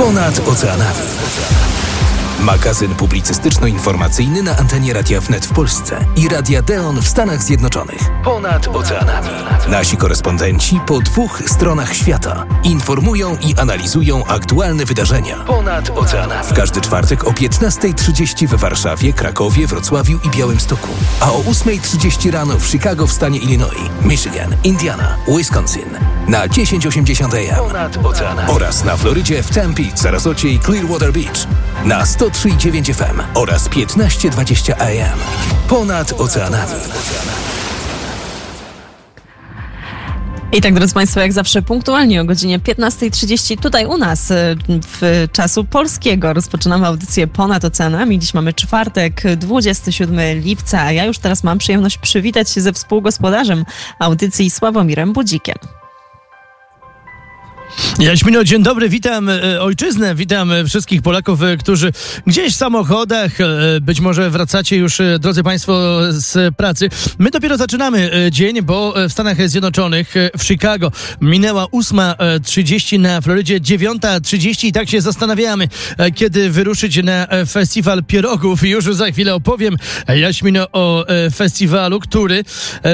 Ponad oceanami. Magazyn publicystyczno-informacyjny na antenie Radia Wnet w Polsce i Radia Deon w Stanach Zjednoczonych. Ponad oceanami. Nasi korespondenci po dwóch stronach świata informują i analizują aktualne wydarzenia. Ponad oceanami. W każdy czwartek o 15.30 w Warszawie, Krakowie, Wrocławiu i Białymstoku. A o 8.30 rano w Chicago w stanie Illinois, Michigan, Indiana, Wisconsin. Na 1080 AM. Ponad oceanami. Oraz na Florydzie w Tempe, Sarasocie i Clearwater Beach. Na 103,9 FM oraz 1520 AM. Ponad oceanami. I tak, drodzy Państwo, jak zawsze punktualnie o godzinie 15.30 tutaj u nas y, w czasu polskiego rozpoczynamy audycję Ponad Oceanami. Dziś mamy czwartek, 27 lipca, a ja już teraz mam przyjemność przywitać się ze współgospodarzem audycji Sławomirem Budzikiem. Jaśmino, dzień dobry, witam e, ojczyznę, witam e, wszystkich Polaków, e, którzy gdzieś w samochodach, być może wracacie już, drodzy Państwo, z pracy. My dopiero zaczynamy dzień, bo w Stanach Zjednoczonych, w Chicago minęła 8.30, na Florydzie 9.30 i tak się zastanawiamy, kiedy wyruszyć na festiwal pierogów. Już za chwilę opowiem, Jaśmino, o festiwalu, który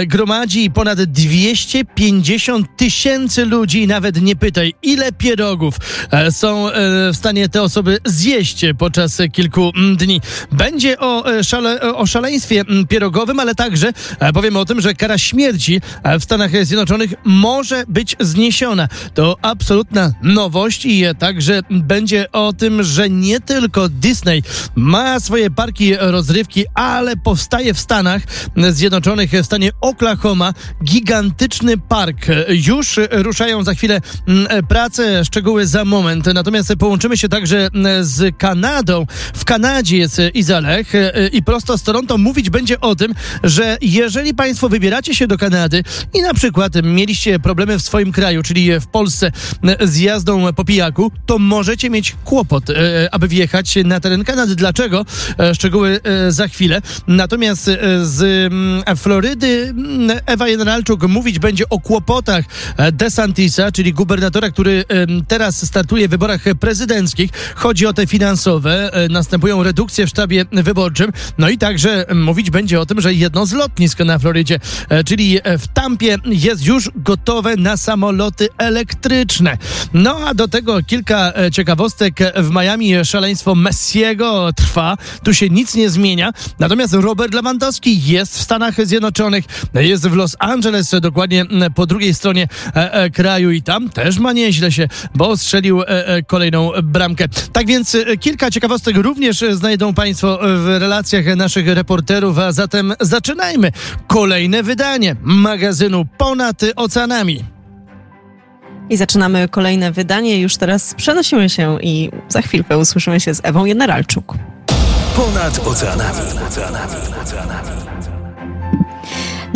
gromadzi ponad 250 tysięcy ludzi, nawet nie pytaj, ile pierogów e, są e, w stanie te osoby zjeść podczas kilku mm, dni. Będzie o, e, szale, o szaleństwie mm, pierogowym, ale także powiem o tym, że kara śmierci w Stanach Zjednoczonych może być zniesiona. To absolutna nowość i także będzie o tym, że nie tylko Disney ma swoje parki rozrywki, ale powstaje w Stanach Zjednoczonych, w stanie Oklahoma, gigantyczny park. Już ruszają za chwilę mm, pracę, szczegóły za moment. Natomiast połączymy się także z Kanadą. W Kanadzie jest Izalech i prosto z Toronto mówić będzie o tym, że jeżeli Państwo wybieracie się do Kanady i na przykład mieliście problemy w swoim kraju, czyli w Polsce z jazdą po pijaku, to możecie mieć kłopot, e, aby wjechać na teren Kanady. Dlaczego? E, szczegóły e, za chwilę. Natomiast z mm, Florydy mm, Ewa Generalczuk mówić będzie o kłopotach DeSantisa, czyli gubernatora, który teraz startuje w wyborach prezydenckich. Chodzi o te finansowe. E, następują redukcje w sztabie wyborczym. No i także mówić będzie o tym, że jedno z lotnisk na Florydzie, e, czyli w Tampie, jest już gotowe na samoloty elektryczne. No a do tego kilka e, ciekawostek. W Miami szaleństwo Messiego trwa. Tu się nic nie zmienia. Natomiast Robert Lewandowski jest w Stanach Zjednoczonych, jest w Los Angeles, dokładnie po drugiej stronie kraju i tam też ma nieźle się, bo strzelił e, e, kolejną bramkę. Tak więc e, kilka ciekawostek również znajdą Państwo w relacjach naszych reporterów, a zatem zaczynajmy kolejne wydanie magazynu Ponad Oceanami. I zaczynamy kolejne wydanie. Już teraz przenosimy się i za chwilkę usłyszymy się z Ewą Generalczuk. Ponad oceanami. oceanami. oceanami.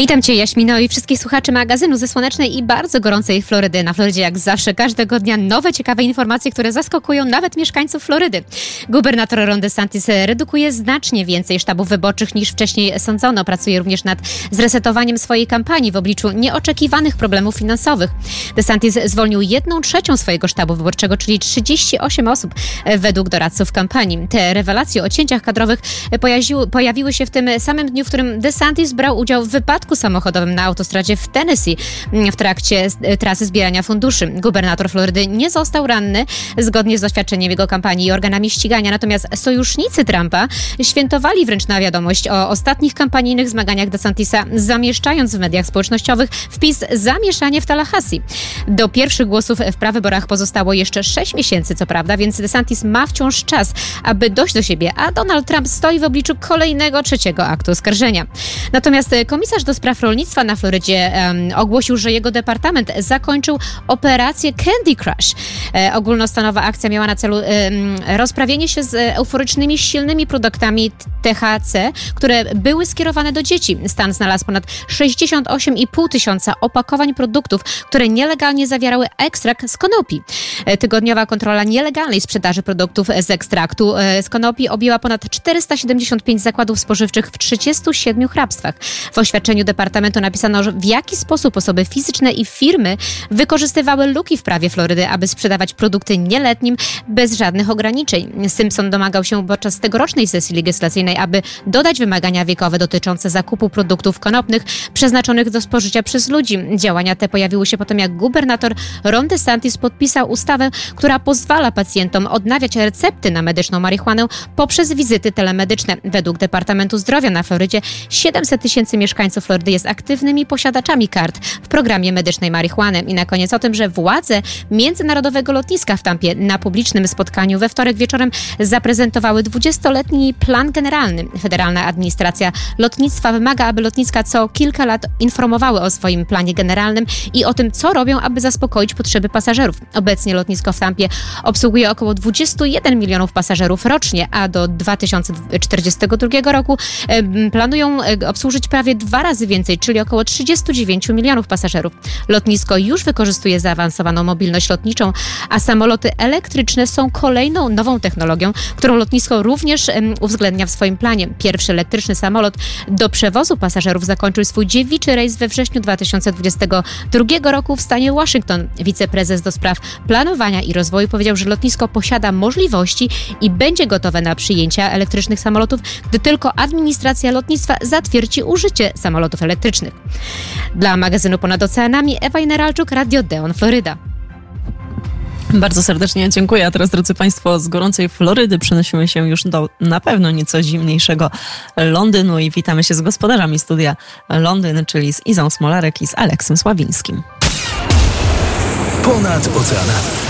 Witam Cię Jaśmino i wszystkich słuchaczy magazynu ze słonecznej i bardzo gorącej Florydy. Na Florydzie jak zawsze każdego dnia nowe ciekawe informacje, które zaskakują nawet mieszkańców Florydy. Gubernator Ron DeSantis redukuje znacznie więcej sztabów wyborczych niż wcześniej sądzono. Pracuje również nad zresetowaniem swojej kampanii w obliczu nieoczekiwanych problemów finansowych. DeSantis zwolnił jedną trzecią swojego sztabu wyborczego, czyli 38 osób według doradców kampanii. Te rewelacje o cięciach kadrowych pojawiły, się w tym samym dniu, w którym DeSantis brał udział w wypadku wypadku samochodowym na autostradzie w Tennessee w trakcie trasy zbierania funduszy. Gubernator Florydy nie został ranny zgodnie z doświadczeniem jego kampanii i organami ścigania, natomiast sojusznicy Trumpa świętowali wręcz na wiadomość o ostatnich kampanijnych zmaganiach DeSantisa, zamieszczając w mediach społecznościowych wpis zamieszanie w Tallahassee. Do pierwszych głosów w prawyborach pozostało jeszcze 6 miesięcy, co prawda, więc DeSantis ma wciąż czas, aby dojść do siebie, a Donald Trump stoi w obliczu kolejnego trzeciego aktu oskarżenia. Natomiast komisarz do spraw rolnictwa na Florydzie um, ogłosił, że jego departament zakończył operację Candy Crush. E, ogólnostanowa akcja miała na celu rozprawienie się z euforycznymi, silnymi produktami THC, które były skierowane do dzieci. Stan znalazł ponad 68,5 tysiąca opakowań produktów, które nielegalnie zawierały ekstrakt z konopi. E, tygodniowa kontrola nielegalnej sprzedaży produktów z ekstraktu e, z konopi objęła ponad 475 zakładów spożywczych w 37 hrabstwach. W oświadczeniu Departamentu napisano, w jaki sposób osoby fizyczne i firmy wykorzystywały luki w prawie Florydy, aby sprzedawać produkty nieletnim bez żadnych ograniczeń. Simpson domagał się podczas tegorocznej sesji legislacyjnej, aby dodać wymagania wiekowe dotyczące zakupu produktów konopnych przeznaczonych do spożycia przez ludzi. Działania te pojawiły się potem, jak gubernator Ron DeSantis podpisał ustawę, która pozwala pacjentom odnawiać recepty na medyczną marihuanę poprzez wizyty telemedyczne. Według Departamentu Zdrowia na Florydzie 700 tysięcy mieszkańców Florydy jest aktywnymi posiadaczami kart w programie medycznej marihuany. I na koniec o tym, że władze Międzynarodowego Lotniska w Tampie na publicznym spotkaniu we wtorek wieczorem zaprezentowały 20-letni plan generalny. Federalna Administracja Lotnictwa wymaga, aby lotniska co kilka lat informowały o swoim planie generalnym i o tym, co robią, aby zaspokoić potrzeby pasażerów. Obecnie lotnisko w Tampie obsługuje około 21 milionów pasażerów rocznie, a do 2042 roku planują e, obsłużyć prawie dwa razy więcej, czyli około 39 milionów pasażerów. Lotnisko już wykorzystuje zaawansowaną mobilność lotniczą, a samoloty elektryczne są kolejną nową technologią, którą lotnisko również uwzględnia w swoim planie. Pierwszy elektryczny samolot do przewozu pasażerów zakończył swój dziewiczy rejs we wrześniu 2022 roku w stanie Waszyngton. Wiceprezes do spraw planowania i rozwoju powiedział, że lotnisko posiada możliwości i będzie gotowe na przyjęcia elektrycznych samolotów, gdy tylko administracja lotnictwa zatwierdzi użycie samolotów elektrycznych. Dla magazynu Ponad Oceanami Ewa Ineralczuk, Radio Deon, Floryda. Bardzo serdecznie dziękuję. A teraz, drodzy Państwo, z gorącej Florydy przenosimy się już do na pewno nieco zimniejszego Londynu i witamy się z gospodarzami studia Londyn, czyli z Izą Smolarek i z Aleksem Sławińskim. Ponad oceanami.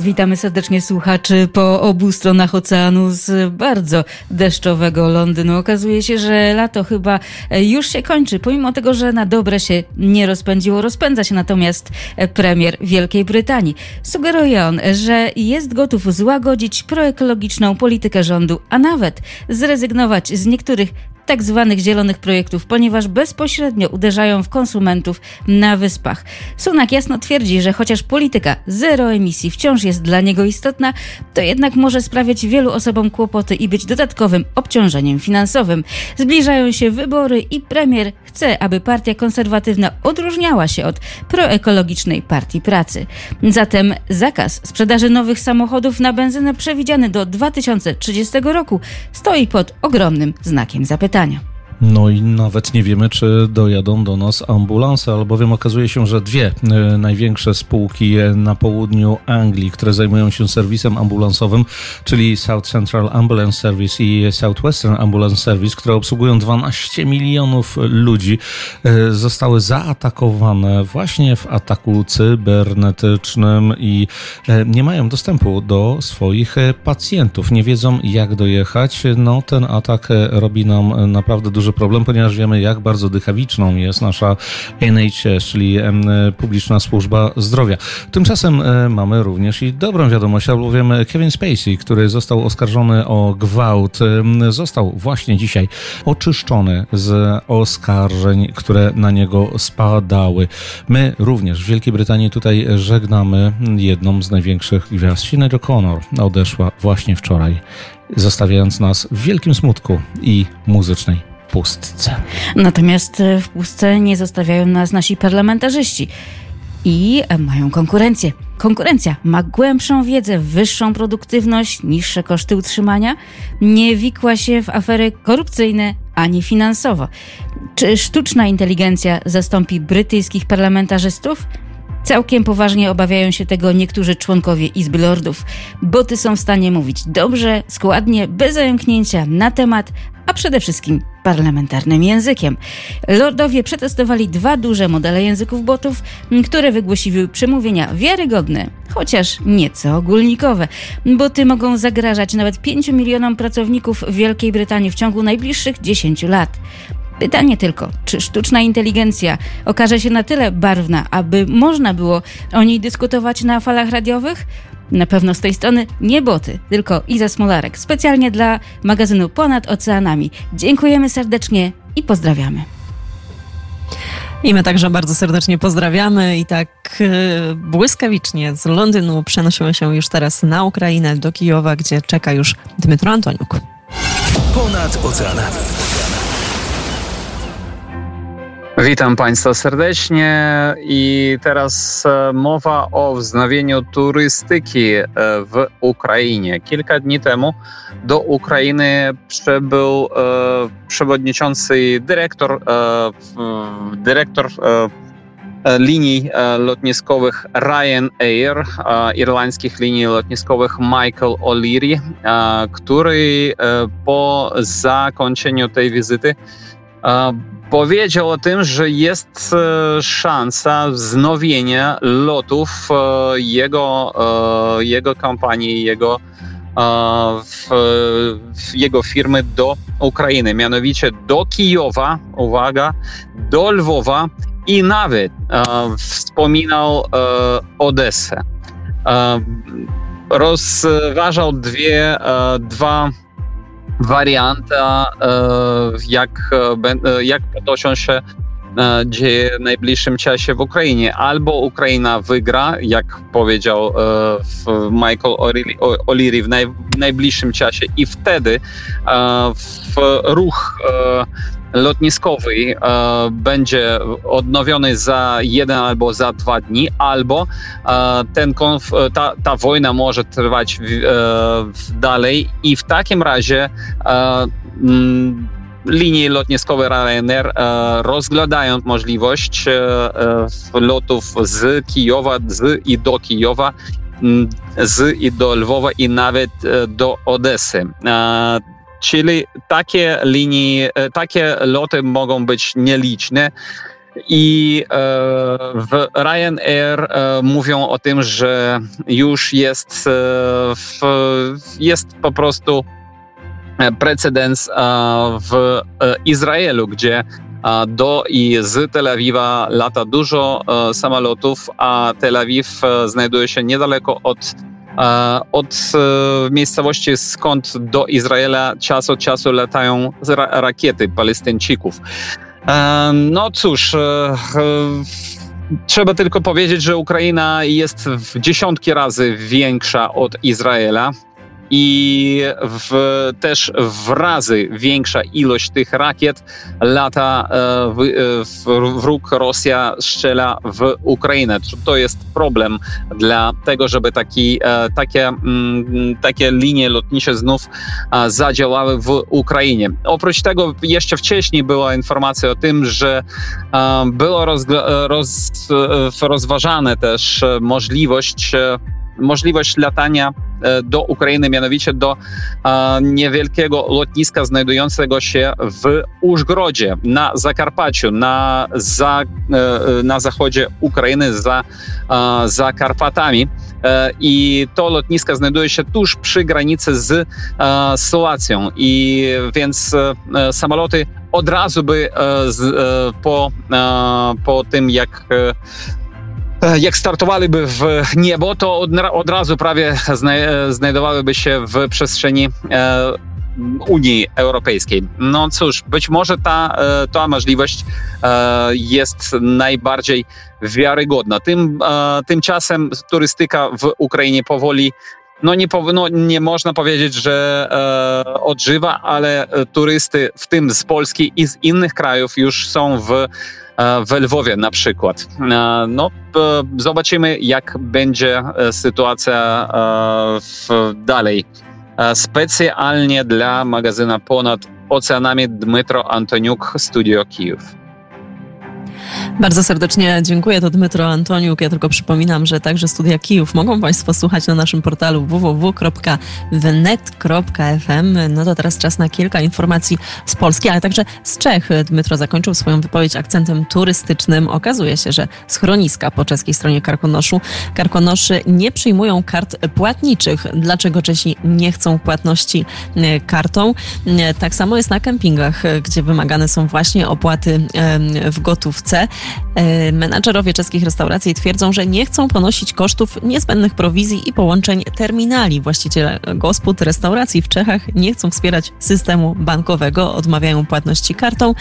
Witamy serdecznie słuchaczy po obu stronach oceanu z bardzo deszczowego Londynu. Okazuje się, że lato chyba już się kończy, pomimo tego, że na dobre się nie rozpędziło. Rozpędza się natomiast premier Wielkiej Brytanii. Sugeruje on, że jest gotów złagodzić proekologiczną politykę rządu, a nawet zrezygnować z niektórych tak zwanych zielonych projektów, ponieważ bezpośrednio uderzają w konsumentów na wyspach. Sunak jasno twierdzi, że chociaż polityka zero emisji wciąż jest dla niego istotna, to jednak może sprawiać wielu osobom kłopoty i być dodatkowym obciążeniem finansowym. Zbliżają się wybory i premier chce, aby partia konserwatywna odróżniała się od proekologicznej partii pracy. Zatem zakaz sprzedaży nowych samochodów na benzynę przewidziany do 2030 roku stoi pod ogromnym znakiem zapytania. Таня. No i nawet nie wiemy, czy dojadą do nas ambulanse, albowiem okazuje się, że dwie e, największe spółki na południu Anglii, które zajmują się serwisem ambulansowym, czyli South Central Ambulance Service i Southwestern Ambulance Service, które obsługują 12 milionów ludzi, e, zostały zaatakowane właśnie w ataku cybernetycznym i e, nie mają dostępu do swoich pacjentów. Nie wiedzą, jak dojechać. No, ten atak robi nam naprawdę dużo duży problem, ponieważ wiemy, jak bardzo dychawiczną jest nasza NHS, czyli Publiczna Służba Zdrowia. Tymczasem e, mamy również i dobrą wiadomość, albowiem Kevin Spacey, który został oskarżony o gwałt, został właśnie dzisiaj oczyszczony z oskarżeń, które na niego spadały. My również w Wielkiej Brytanii tutaj żegnamy jedną z największych gwiazd. Sinead O'Connor odeszła właśnie wczoraj zostawiając nas w wielkim smutku i muzycznej pustce. Natomiast e, w pustce nie zostawiają nas nasi parlamentarzyści i e, mają konkurencję. Konkurencja ma głębszą wiedzę, wyższą produktywność, niższe koszty utrzymania, nie wikła się w afery korupcyjne ani finansowo. Czy sztuczna inteligencja zastąpi brytyjskich parlamentarzystów? Całkiem poważnie obawiają się tego niektórzy członkowie Izby Lordów. Boty są w stanie mówić dobrze, składnie, bez zająknięcia na temat, a przede wszystkim parlamentarnym językiem. Lordowie przetestowali dwa duże modele języków botów, które wygłosiły przemówienia wiarygodne, chociaż nieco ogólnikowe. Boty mogą zagrażać nawet 5 milionom pracowników w Wielkiej Brytanii w ciągu najbliższych 10 lat. Pytanie tylko, czy sztuczna inteligencja okaże się na tyle barwna, aby można było o niej dyskutować na falach radiowych? Na pewno z tej strony nie boty, tylko Iza Smolarek, specjalnie dla magazynu Ponad Oceanami. Dziękujemy serdecznie i pozdrawiamy. I my także bardzo serdecznie pozdrawiamy i tak e, błyskawicznie z Londynu przenosimy się już teraz na Ukrainę, do Kijowa, gdzie czeka już Dmytro Antoniuk. Ponad oceanami. Witam Państwa serdecznie i teraz e, mowa o wznowieniu turystyki e, w Ukrainie. Kilka dni temu do Ukrainy przybył e, przewodniczący dyrektor, dyrektor linii lotniskowych Ryanair, irlandzkich linii lotniskowych Michael O'Leary, który po zakończeniu tej wizyty powiedział o tym, że jest e, szansa wznowienia lotów e, jego, e, jego kampanii, jego, w, w jego firmy do Ukrainy, mianowicie do Kijowa, uwaga, do Lwowa i nawet wspominał Odessę. Rozważał dwie, dwa warianta, e, jak, e, jak potoczą się e, dzieje w najbliższym czasie w Ukrainie. Albo Ukraina wygra, jak powiedział Michael O'Leary w najbliższym czasie i wtedy w ruch lotniskowy e, będzie odnowiony za jeden albo za dwa dni, albo e, ten konf, ta, ta wojna może trwać w, e, dalej i w takim razie mm, linie lotniskowe Ryanair e, rozglądają możliwość e, lotów z Kijowa z i do Kijowa, mm, z i do Lwowa i nawet do Odesy. Czyli takie linie, e, takie loty mogą być nieliczne. I e, w Ryanair e, mówią o tym, że już jest, w, jest po prostu precedens w Izraelu, gdzie do i z Tel Awiwa lata dużo samolotów, a Tel Awiw znajduje się niedaleko od od e, miejscowości, skąd do Izraela czas od czasu latają rakiety Palestyńczyków. E, no cóż, e, trzeba tylko powiedzieć, że Ukraina jest w dziesiątki razy większa od Izraela i w, też w razy większa ilość tych rakiet lata e, w, w, wróg Rosja strzela w Ukrainę. To jest problem dla tego, żeby taki, e, takie, mm, takie linie lotnicze znów zadziałały w Ukrainie. Oprócz tego jeszcze wcześniej była informacja o tym, że było roz, roz, rozważane też możliwość możliwość latania e, do Ukrainy, mianowicie do e, niewielkiego lotniska znajdującego się w Użgrodzie na Zakarpaciu, na, za, e, na zachodzie Ukrainy, za, za Karpatami. I to lotnisko znajduje się tuż przy granicy z Słowacją. I więc samoloty od razu by po, po tym, jak E, jak startowaliby w niebo, to od, od razu prawie znajdowałyby się w przestrzeni e, Unii Europejskiej. No cóż, być może ta, e, ta możliwość jest najbardziej wiarygodna. Tym, tymczasem turystyka w Ukrainie powoli no nie, no nie można powiedzieć, że e, odżywa, ale turysty, w tym z Polski i z innych krajów, już są w E, w Lwowie na przykład. E, no, zobaczymy, jak będzie e, sytuacja dalej. Specjalnie dla magazyna Ponad Oceanami Dmytro Antoniuk, Studio Kijów. Bardzo serdecznie dziękuję. To Dmytro Antoniuk. Ja tylko przypominam, że także studia Kijów mogą Państwo słuchać na naszym portalu www.wnet.fm. No to teraz czas na kilka informacji z Polski, ale także z Czech. Dmytro zakończył swoją wypowiedź akcentem turystycznym. Okazuje się, że schroniska po czeskiej stronie Karkonoszu Karkonoszy nie przyjmują kart płatniczych. Dlaczego Czesi nie chcą płatności e, kartą? E, tak samo jest na kempingach, e, gdzie wymagane są właśnie opłaty w gotówce. E, menadżerowie czeskich restauracji twierdzą, że nie chcą ponosić kosztów niezbędnych prowizji i połączeń terminali. Właściciele gospod restauracji w Czechach nie chcą wspierać systemu bankowego, odmawiają płatności kartą.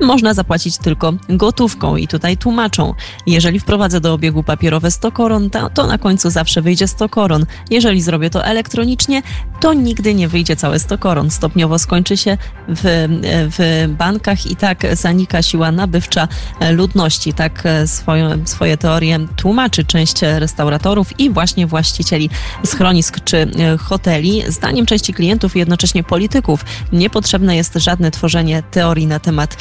Można zapłacić tylko gotówką i tutaj tłumaczą, jeżeli wprowadzę do obiegu papierowe 100 koron, to, na końcu zawsze wyjdzie 100 koron. Jeżeli zrobię to elektronicznie, to nigdy nie wyjdzie całe 100 koron. Stopniowo skończy się w, w bankach i tak zanika siła nabywcza ludności. Tak swoją, swoje teorie tłumaczy część restauratorów i właśnie właścicieli schronisk czy hoteli. Zdaniem części klientów i jednocześnie polityków niepotrzebne jest żadne tworzenie teorii na temat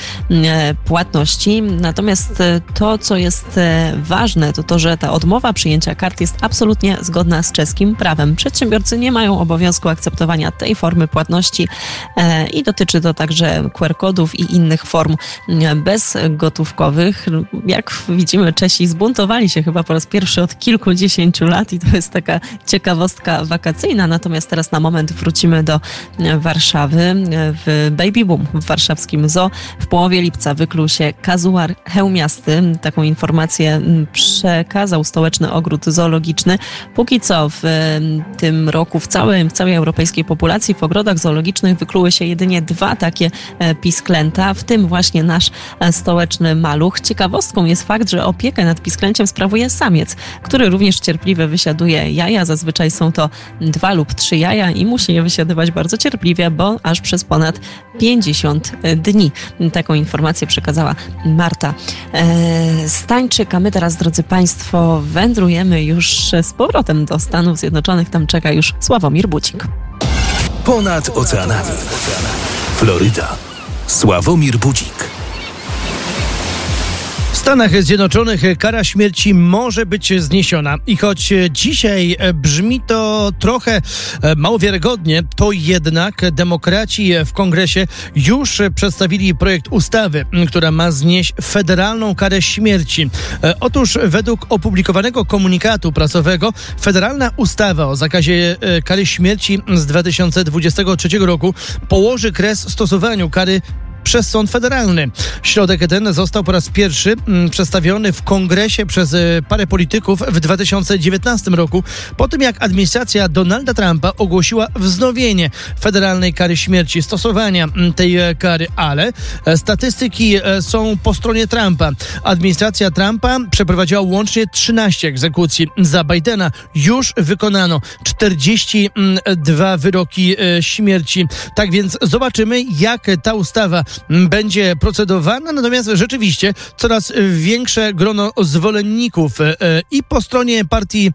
płatności. Natomiast to, co jest ważne, to to, że ta odmowa przyjęcia kart jest absolutnie zgodna z czeskim prawem. Przedsiębiorcy nie mają obowiązku akceptowania tej formy płatności e, i dotyczy to także QR-kodów i innych form e, bezgotówkowych. Jak widzimy, Czesi zbuntowali się chyba po raz pierwszy od kilkudziesięciu lat i to jest taka ciekawostka wakacyjna. Natomiast teraz na moment wrócimy do e, Warszawy. W Baby Boom w warszawskim zoo w połowie lipca wykluł się kazuar hełmiasty. Taką informację przekazał stołeczny ogród zoologiczny. Póki co w tym roku w całej, w całej europejskiej populacji w ogrodach zoologicznych wykluły się jedynie dwa takie e, pisklęta, w tym właśnie nasz e, stołeczny maluch. Ciekawostką jest fakt, że opiekę nad pisklęciem sprawuje samiec, który również cierpliwie wysiaduje jaja. Zazwyczaj są to dwa lub trzy jaja i musi je wysiadywać bardzo cierpliwie, bo aż przez ponad 50 dni. Taką informację przekazała Marta e, Stańczyk, a my teraz, drodzy Państwo, wędrujemy już z powrotem do Stanów Zjednoczonych. Tam czeka już Sławomir Bucik. Ponad oceanami. Floryda. Sławomir Budzik. Stanach Zjednoczonych kara śmierci może być zniesiona. I choć dzisiaj brzmi to trochę e, mało wiarygodnie, to jednak demokraci w kongresie już przedstawili projekt ustawy, która ma znieść federalną karę śmierci. E, otóż według opublikowanego komunikatu prasowego federalna ustawa o zakazie e, kary śmierci z 2023 roku położy kres stosowaniu kary przez Sąd Federalny. Środek ten został po raz pierwszy mm, przedstawiony w kongresie przez e, parę polityków w 2019 roku, po tym jak administracja Donalda Trumpa ogłosiła wznowienie federalnej kary śmierci, stosowania mm, tej e, kary, ale e, statystyki są po stronie Trumpa. Administracja Trumpa przeprowadziła łącznie 13 egzekucji. Za Bidena już wykonano 42 wyroki śmierci. Tak więc zobaczymy, jak ta ustawa będzie procedowana, natomiast rzeczywiście coraz większe grono zwolenników e, i po stronie partii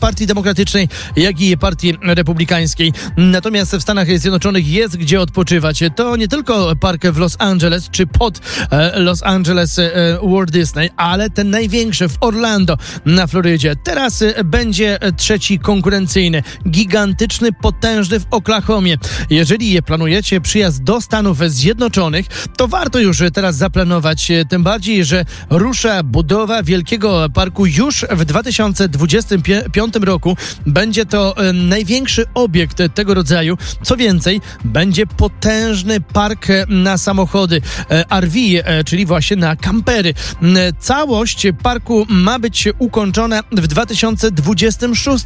Partii Demokratycznej, jak i Partii Republikańskiej. Natomiast w Stanach Zjednoczonych jest gdzie odpoczywać. To nie tylko park w Los Angeles, czy pod e, Los Angeles e, Walt Disney, ale ten największy w Orlando na Florydzie. Teraz e, będzie trzeci konkurencyjny, gigantyczny, potężny w Oklahomie. Jeżeli planujecie przyjazd do Stanów Zjednoczonych, to warto już teraz zaplanować, tym bardziej, że rusza budowa wielkiego parku już w 2025 2025 roku będzie to e, największy obiekt tego rodzaju. Co więcej, będzie potężny park e, na samochody e, RV, czyli właśnie na kampery. Całość parku ma być ukończona w 2026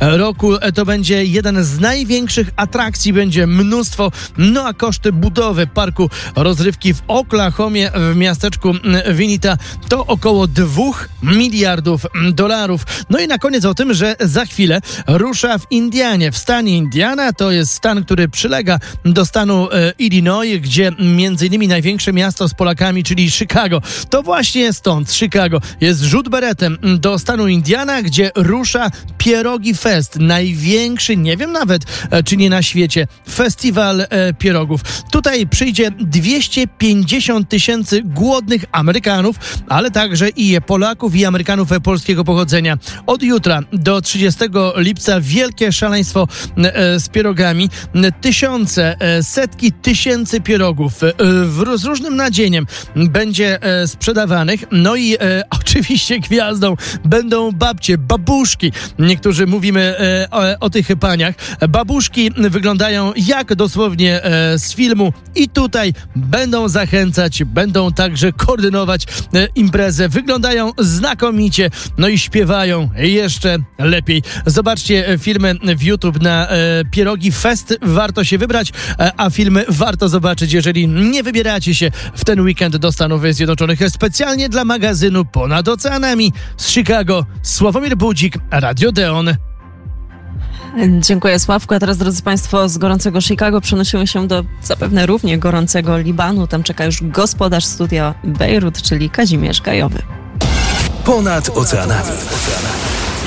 roku. To będzie jeden z największych atrakcji, będzie mnóstwo, no a koszty budowy parku rozrywki w Oklahomie w miasteczku Vinita to około 2 miliardów dolarów. No i na koniec o tym, że za chwilę rusza w Indianie. W stanie Indiana to jest stan, który przylega do stanu e, Illinois, gdzie między innymi największe miasto z Polakami, czyli Chicago. To właśnie stąd, Chicago, jest rzut beretem do stanu Indiana, gdzie rusza Pierogi Fest. Największy, nie wiem nawet, e, czy nie na świecie, festiwal e, pierogów. Tutaj przyjdzie 250 tysięcy głodnych Amerykanów, ale także i Polaków i Amerykanów polskiego pochodzenia. Od jutra jutra do 30 lipca wielkie szaleństwo e, z pierogami. Tysiące, e, setki tysięcy pierogów e, z różnym nadzieniem będzie sprzedawanych. No i oczywiście gwiazdą będą babcie, babuszki. Niektórzy mówimy o, o tych paniach. Babuszki wyglądają jak dosłownie z filmu i tutaj będą zachęcać, będą także koordynować imprezę. Wyglądają znakomicie, no i śpiewają jeszcze jeszcze lepiej. Zobaczcie e, filmy w YouTube na e, Pierogi Fest. Warto się wybrać, e, a filmy warto zobaczyć, jeżeli nie wybieracie się w ten weekend do Stanów Zjednoczonych. Specjalnie dla magazynu Ponad Oceanami z Chicago. Sławomir Budzik, Radio Deon. Dziękuję Sławku. A teraz, drodzy Państwo, z gorącego Chicago przenosimy się do zapewne równie gorącego Libanu. Tam czeka już gospodarz studia Bejrut, czyli Kazimierz Gajowy. Ponad oceanami.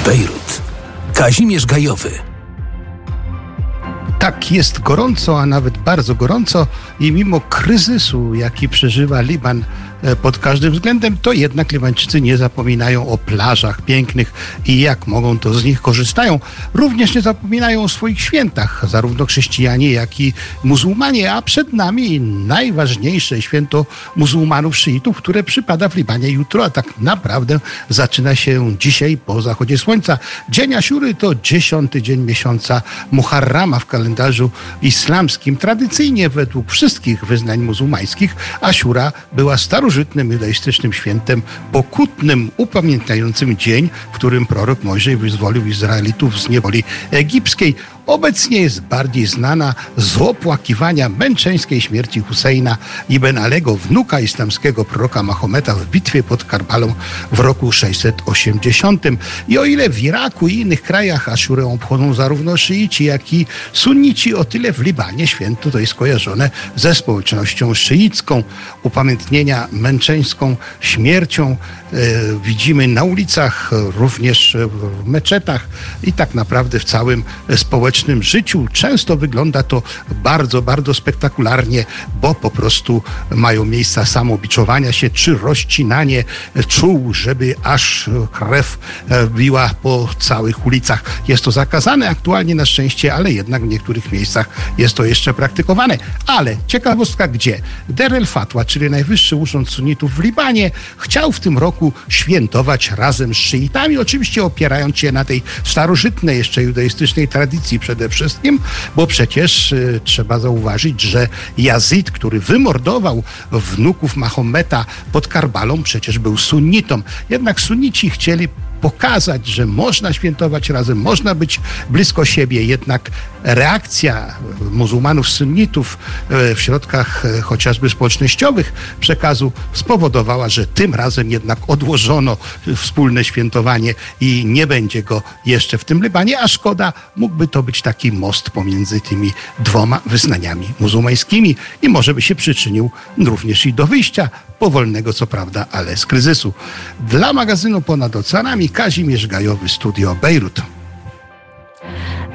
Bejrut. Kazimierz Gajowy. Tak, jest gorąco, a nawet bardzo gorąco i mimo kryzysu, jaki przeżywa Liban pod każdym względem, to jednak Libańczycy nie zapominają o plażach pięknych i jak mogą, to z nich korzystają. Również nie zapominają o swoich świętach, zarówno chrześcijanie, jak i muzułmanie, a przed nami najważniejsze święto muzułmanów szyitów, które przypada w Libanie jutro, a tak naprawdę zaczyna się dzisiaj po zachodzie słońca. Dzień Asiury to dziesiąty dzień miesiąca Muharrama w kalendarzu islamskim. Tradycyjnie według wszystkich wyznań muzułmańskich Asiura była starożytnym judaistycznym świętem pokutnym, upamiętniającym dzień, w którym prorok Mojżej wyzwolił Izraelitów z niewoli egipskiej. Obecnie jest bardziej znana z opłakiwania męczeńskiej śmierci Husejna ibn Alego, wnuka islamskiego proroka Mahometa w bitwie pod Karbalą w roku 680. I o ile w Iraku i innych krajach Aszurę obchodzą zarówno szyici, jak i sunnici, o tyle w Libanie święto to jest kojarzone ze społecznością szyicką. Upamiętnienia męczeńską śmiercią e, widzimy na ulicach, również w meczetach i tak naprawdę w całym społeczeństwie społecznym życiu. Często wygląda to bardzo, bardzo spektakularnie, bo po prostu mają miejsca samobiczowania się czy rozcinanie czuł, żeby aż krew e, biła po całych ulicach. Jest to zakazane aktualnie na szczęście, ale jednak w niektórych miejscach jest to jeszcze praktykowane. Ale ciekawostka gdzie? Der el Fatwa, czyli najwyższy urząd sunnitów w Libanie, chciał w tym roku świętować razem z szyitami, oczywiście opierając się na tej starożytnej jeszcze judaistycznej tradycji przede wszystkim, bo przecież y, trzeba zauważyć, że Yazid, który wymordował wnuków Mahometa pod Karbalą, przecież był sunnitą. Jednak sunnici chcieli pokazać, że można świętować razem, można być blisko siebie, jednak reakcja muzułmanów sunnitów e, w środkach e, chociażby społecznościowych przekazu spowodowała, że tym razem jednak odłożono wspólne świętowanie i nie będzie go jeszcze w tym Libanie, a szkoda, mógłby to być taki most pomiędzy tymi dwoma wyznaniami muzułmańskimi i może by się przyczynił również i do wyjścia powolnego co prawda, ale z kryzysu. Dla magazynu Ponad Oceanami Kazimierz Gajowy, Studio Bejrut.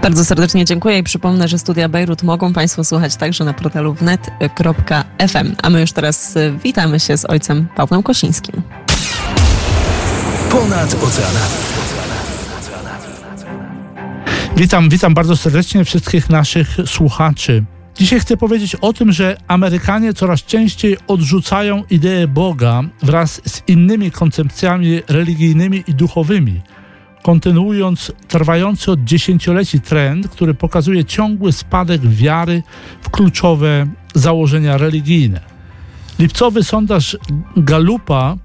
Bardzo serdecznie dziękuję i przypomnę, że studia Bejrut mogą Państwo słuchać także na portalu wnet.fm. A my już teraz y, witamy się z ojcem Pawłem Kosińskim. Ponad oceanami. Witam, witam bardzo serdecznie wszystkich naszych słuchaczy. Dzisiaj chcę powiedzieć o tym, że Amerykanie coraz częściej odrzucają ideę Boga wraz z innymi koncepcjami religijnymi i duchowymi, kontynuując trwający od dziesięcioleci trend, który pokazuje ciągły spadek wiary w kluczowe założenia religijne. Lipcowy sondaż Galupa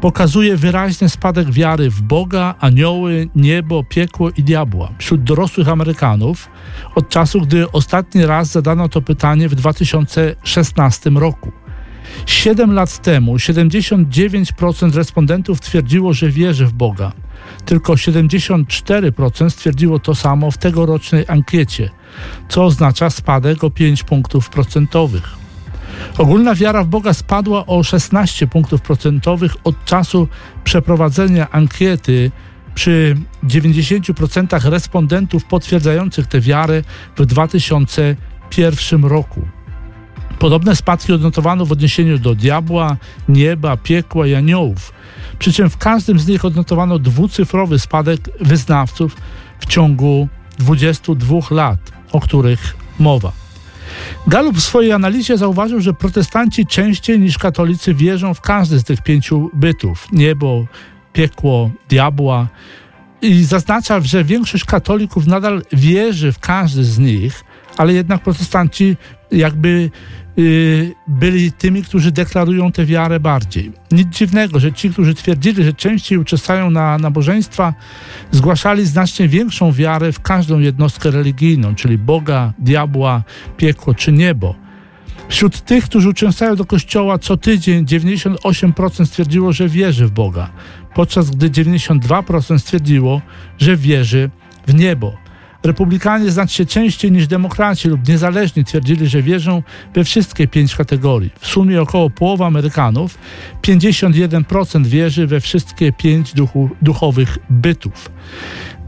pokazuje wyraźny spadek wiary w Boga, anioły, niebo, piekło i diabła wśród dorosłych Amerykanów od czasu, gdy ostatni raz zadano to pytanie w 2016 roku. Siedem lat temu 79% respondentów twierdziło, że wierzy w Boga. Tylko 74% stwierdziło to samo w tegorocznej ankiecie, co oznacza spadek o 5 punktów procentowych. Ogólna wiara w Boga spadła o 16 punktów procentowych od czasu przeprowadzenia ankiety przy 90% respondentów potwierdzających tę wiarę w 2001 roku. Podobne spadki odnotowano w odniesieniu do diabła, nieba, piekła i aniołów, przy czym w każdym z nich odnotowano dwucyfrowy spadek wyznawców w ciągu 22 lat, o których mowa. Galup w swojej analizie zauważył, że protestanci częściej niż katolicy wierzą w każdy z tych pięciu bytów niebo, piekło, diabła. I zaznacza, że większość katolików nadal wierzy w każdy z nich, ale jednak protestanci jakby byli tymi, którzy deklarują tę wiarę bardziej. Nic dziwnego, że ci, którzy twierdzili, że częściej uczestniczą na nabożeństwa, zgłaszali znacznie większą wiarę w każdą jednostkę religijną, czyli Boga, diabła, piekło czy niebo. Wśród tych, którzy uczęszczają do kościoła co tydzień, 98% stwierdziło, że wierzy w Boga, podczas gdy 92% stwierdziło, że wierzy w niebo. Republikanie znacznie częściej niż demokraci lub niezależni twierdzili, że wierzą we wszystkie pięć kategorii. W sumie około połowa Amerykanów, 51% wierzy we wszystkie pięć duchu, duchowych bytów.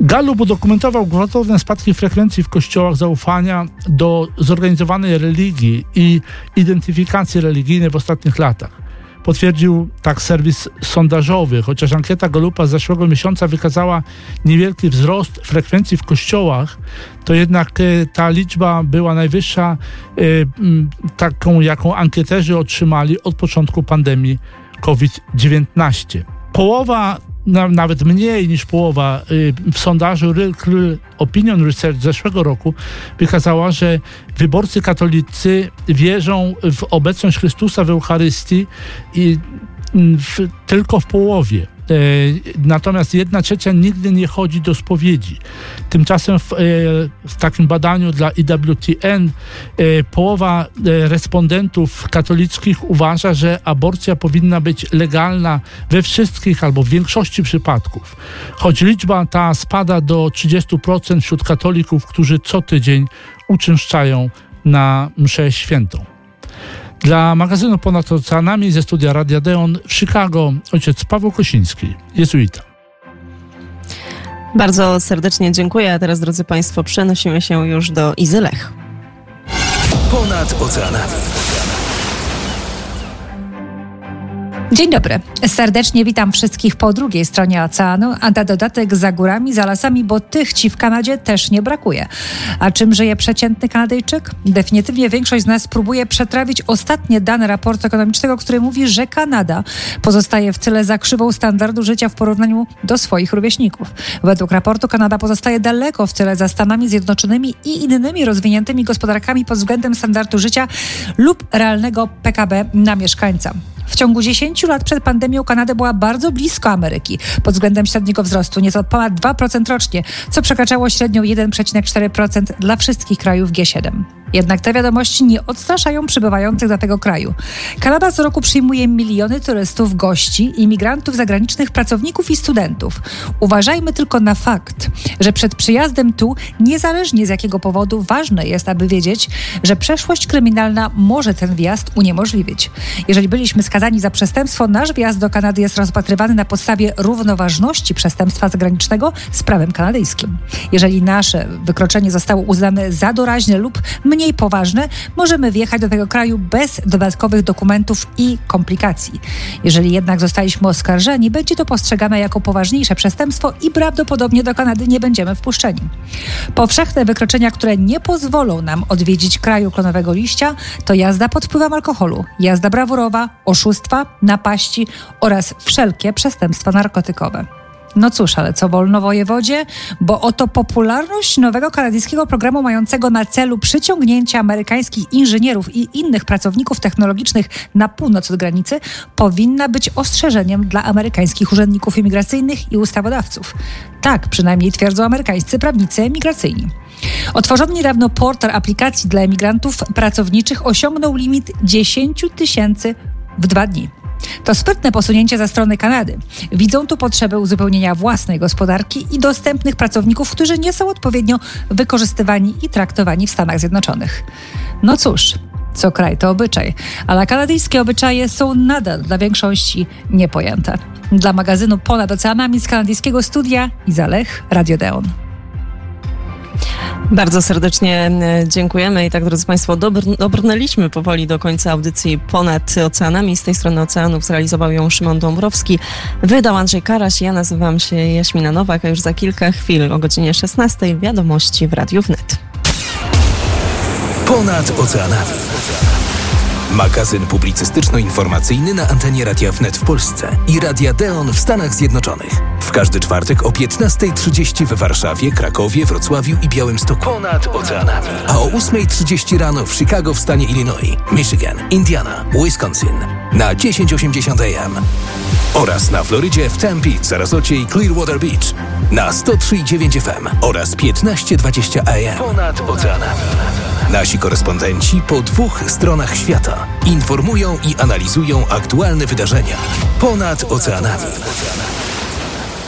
Gallup udokumentował gwałtowne spadki frekwencji w kościołach zaufania do zorganizowanej religii i identyfikacji religijnej w ostatnich latach. Potwierdził tak serwis sondażowy, chociaż ankieta Galupa z zeszłego miesiąca wykazała niewielki wzrost frekwencji w kościołach, to jednak e, ta liczba była najwyższa, e, taką jaką ankieterzy otrzymali od początku pandemii COVID-19. Połowa na, nawet mniej niż połowa y, w sondażu Real Opinion Research z zeszłego roku wykazała, że wyborcy katolicy wierzą w obecność Chrystusa w Eucharystii i w, tylko w połowie. E, natomiast jedna trzecia nigdy nie chodzi do spowiedzi. Tymczasem w, e, w takim badaniu dla IWTN e, połowa respondentów katolickich uważa, że aborcja powinna być legalna we wszystkich albo w większości przypadków. Choć liczba ta spada do 30% wśród katolików, którzy co tydzień uczęszczają na mszę świętą. Dla magazynu Ponad Oceanami ze studia Radia Deon w Chicago ojciec Paweł Kosiński, jezuita. Bardzo serdecznie dziękuję. A teraz, drodzy Państwo, przenosimy się już do Izylech. Ponad oceanami. Dzień dobry. Serdecznie witam wszystkich po drugiej stronie oceanu, a na dodatek za górami, za lasami, bo tych ci w Kanadzie też nie brakuje. A czym żyje przeciętny Kanadyjczyk? Definitywnie większość z nas próbuje przetrawić ostatnie dane raportu ekonomicznego, który mówi, że Kanada pozostaje w tyle za krzywą standardu życia w porównaniu do swoich rówieśników. Według raportu Kanada pozostaje daleko w tyle za Stanami Zjednoczonymi i innymi rozwiniętymi gospodarkami pod względem standardu życia lub realnego PKB na mieszkańca. W ciągu 10 lat przed pandemią Kanada była bardzo blisko Ameryki pod względem średniego wzrostu, nieco ponad 2% rocznie, co przekraczało średnią 1,4% dla wszystkich krajów G7. Jednak te wiadomości nie odstraszają przybywających do tego kraju. Kanada co roku przyjmuje miliony turystów, gości, imigrantów zagranicznych, pracowników i studentów. Uważajmy tylko na fakt, że przed przyjazdem tu, niezależnie z jakiego powodu, ważne jest, aby wiedzieć, że przeszłość kryminalna może ten wjazd uniemożliwić. Jeżeli byliśmy skazani za przestępstwo, nasz wjazd do Kanady jest rozpatrywany na podstawie równoważności przestępstwa zagranicznego z prawem kanadyjskim. Jeżeli nasze wykroczenie zostało uznane za doraźne lub mniej mniej poważne, możemy wjechać do tego kraju bez dodatkowych dokumentów i komplikacji. Jeżeli jednak zostaliśmy oskarżeni, będzie to postrzegane jako poważniejsze przestępstwo i prawdopodobnie do Kanady nie będziemy wpuszczeni. Powszechne wykroczenia, które nie pozwolą nam odwiedzić kraju klonowego liścia, to jazda pod wpływem alkoholu, jazda brawurowa, oszustwa, napaści oraz wszelkie przestępstwa narkotykowe. No cóż, ale co wolno wojewodzie? Bo oto popularność nowego kanadyjskiego programu mającego na celu przyciągnięcie amerykańskich inżynierów i innych pracowników technologicznych na północ od granicy powinna być ostrzeżeniem dla amerykańskich urzędników imigracyjnych i ustawodawców. Tak przynajmniej twierdzą amerykańscy prawnicy emigracyjni. Otworzony niedawno portal aplikacji dla emigrantów pracowniczych osiągnął limit 10 tysięcy w dwa dni. To sprytne posunięcie ze strony Kanady. Widzą tu potrzebę uzupełnienia własnej gospodarki i dostępnych pracowników, którzy nie są odpowiednio wykorzystywani i traktowani w Stanach Zjednoczonych. No cóż, co kraj to obyczaj, ale kanadyjskie obyczaje są nadal dla większości niepojęte. Dla magazynu Ponad Oceanami z kanadyjskiego studia Izalech Radio Deon. Bardzo serdecznie e, dziękujemy i tak, drodzy Państwo, dobr, dobrnęliśmy powoli do końca audycji ponad oceanami. Z tej strony oceanów zrealizował ją Szymon Dąbrowski, wydał Andrzej Karaś, ja nazywam się Jaśmina Nowak, a już za kilka chwil o godzinie 16 wiadomości w Radiu Wnet. Ponad oceanami. Magazyn publicystyczno-informacyjny na antenie Radia Wnet w Polsce i Radia Deon w Stanach Zjednoczonych. W każdy czwartek o 15.30 w Warszawie, Krakowie, Wrocławiu i Białymstoku. Ponad oceanami. A o 8.30 rano w Chicago w stanie Illinois, Michigan, Indiana, Wisconsin na 1080 AM. Oraz na Florydzie w Tempe, Sarasocie i Clearwater Beach na 103.9 FM oraz 15.20 AM. Ponad oceanami. Nasi korespondenci po dwóch stronach świata informują i analizują aktualne wydarzenia ponad oceanami.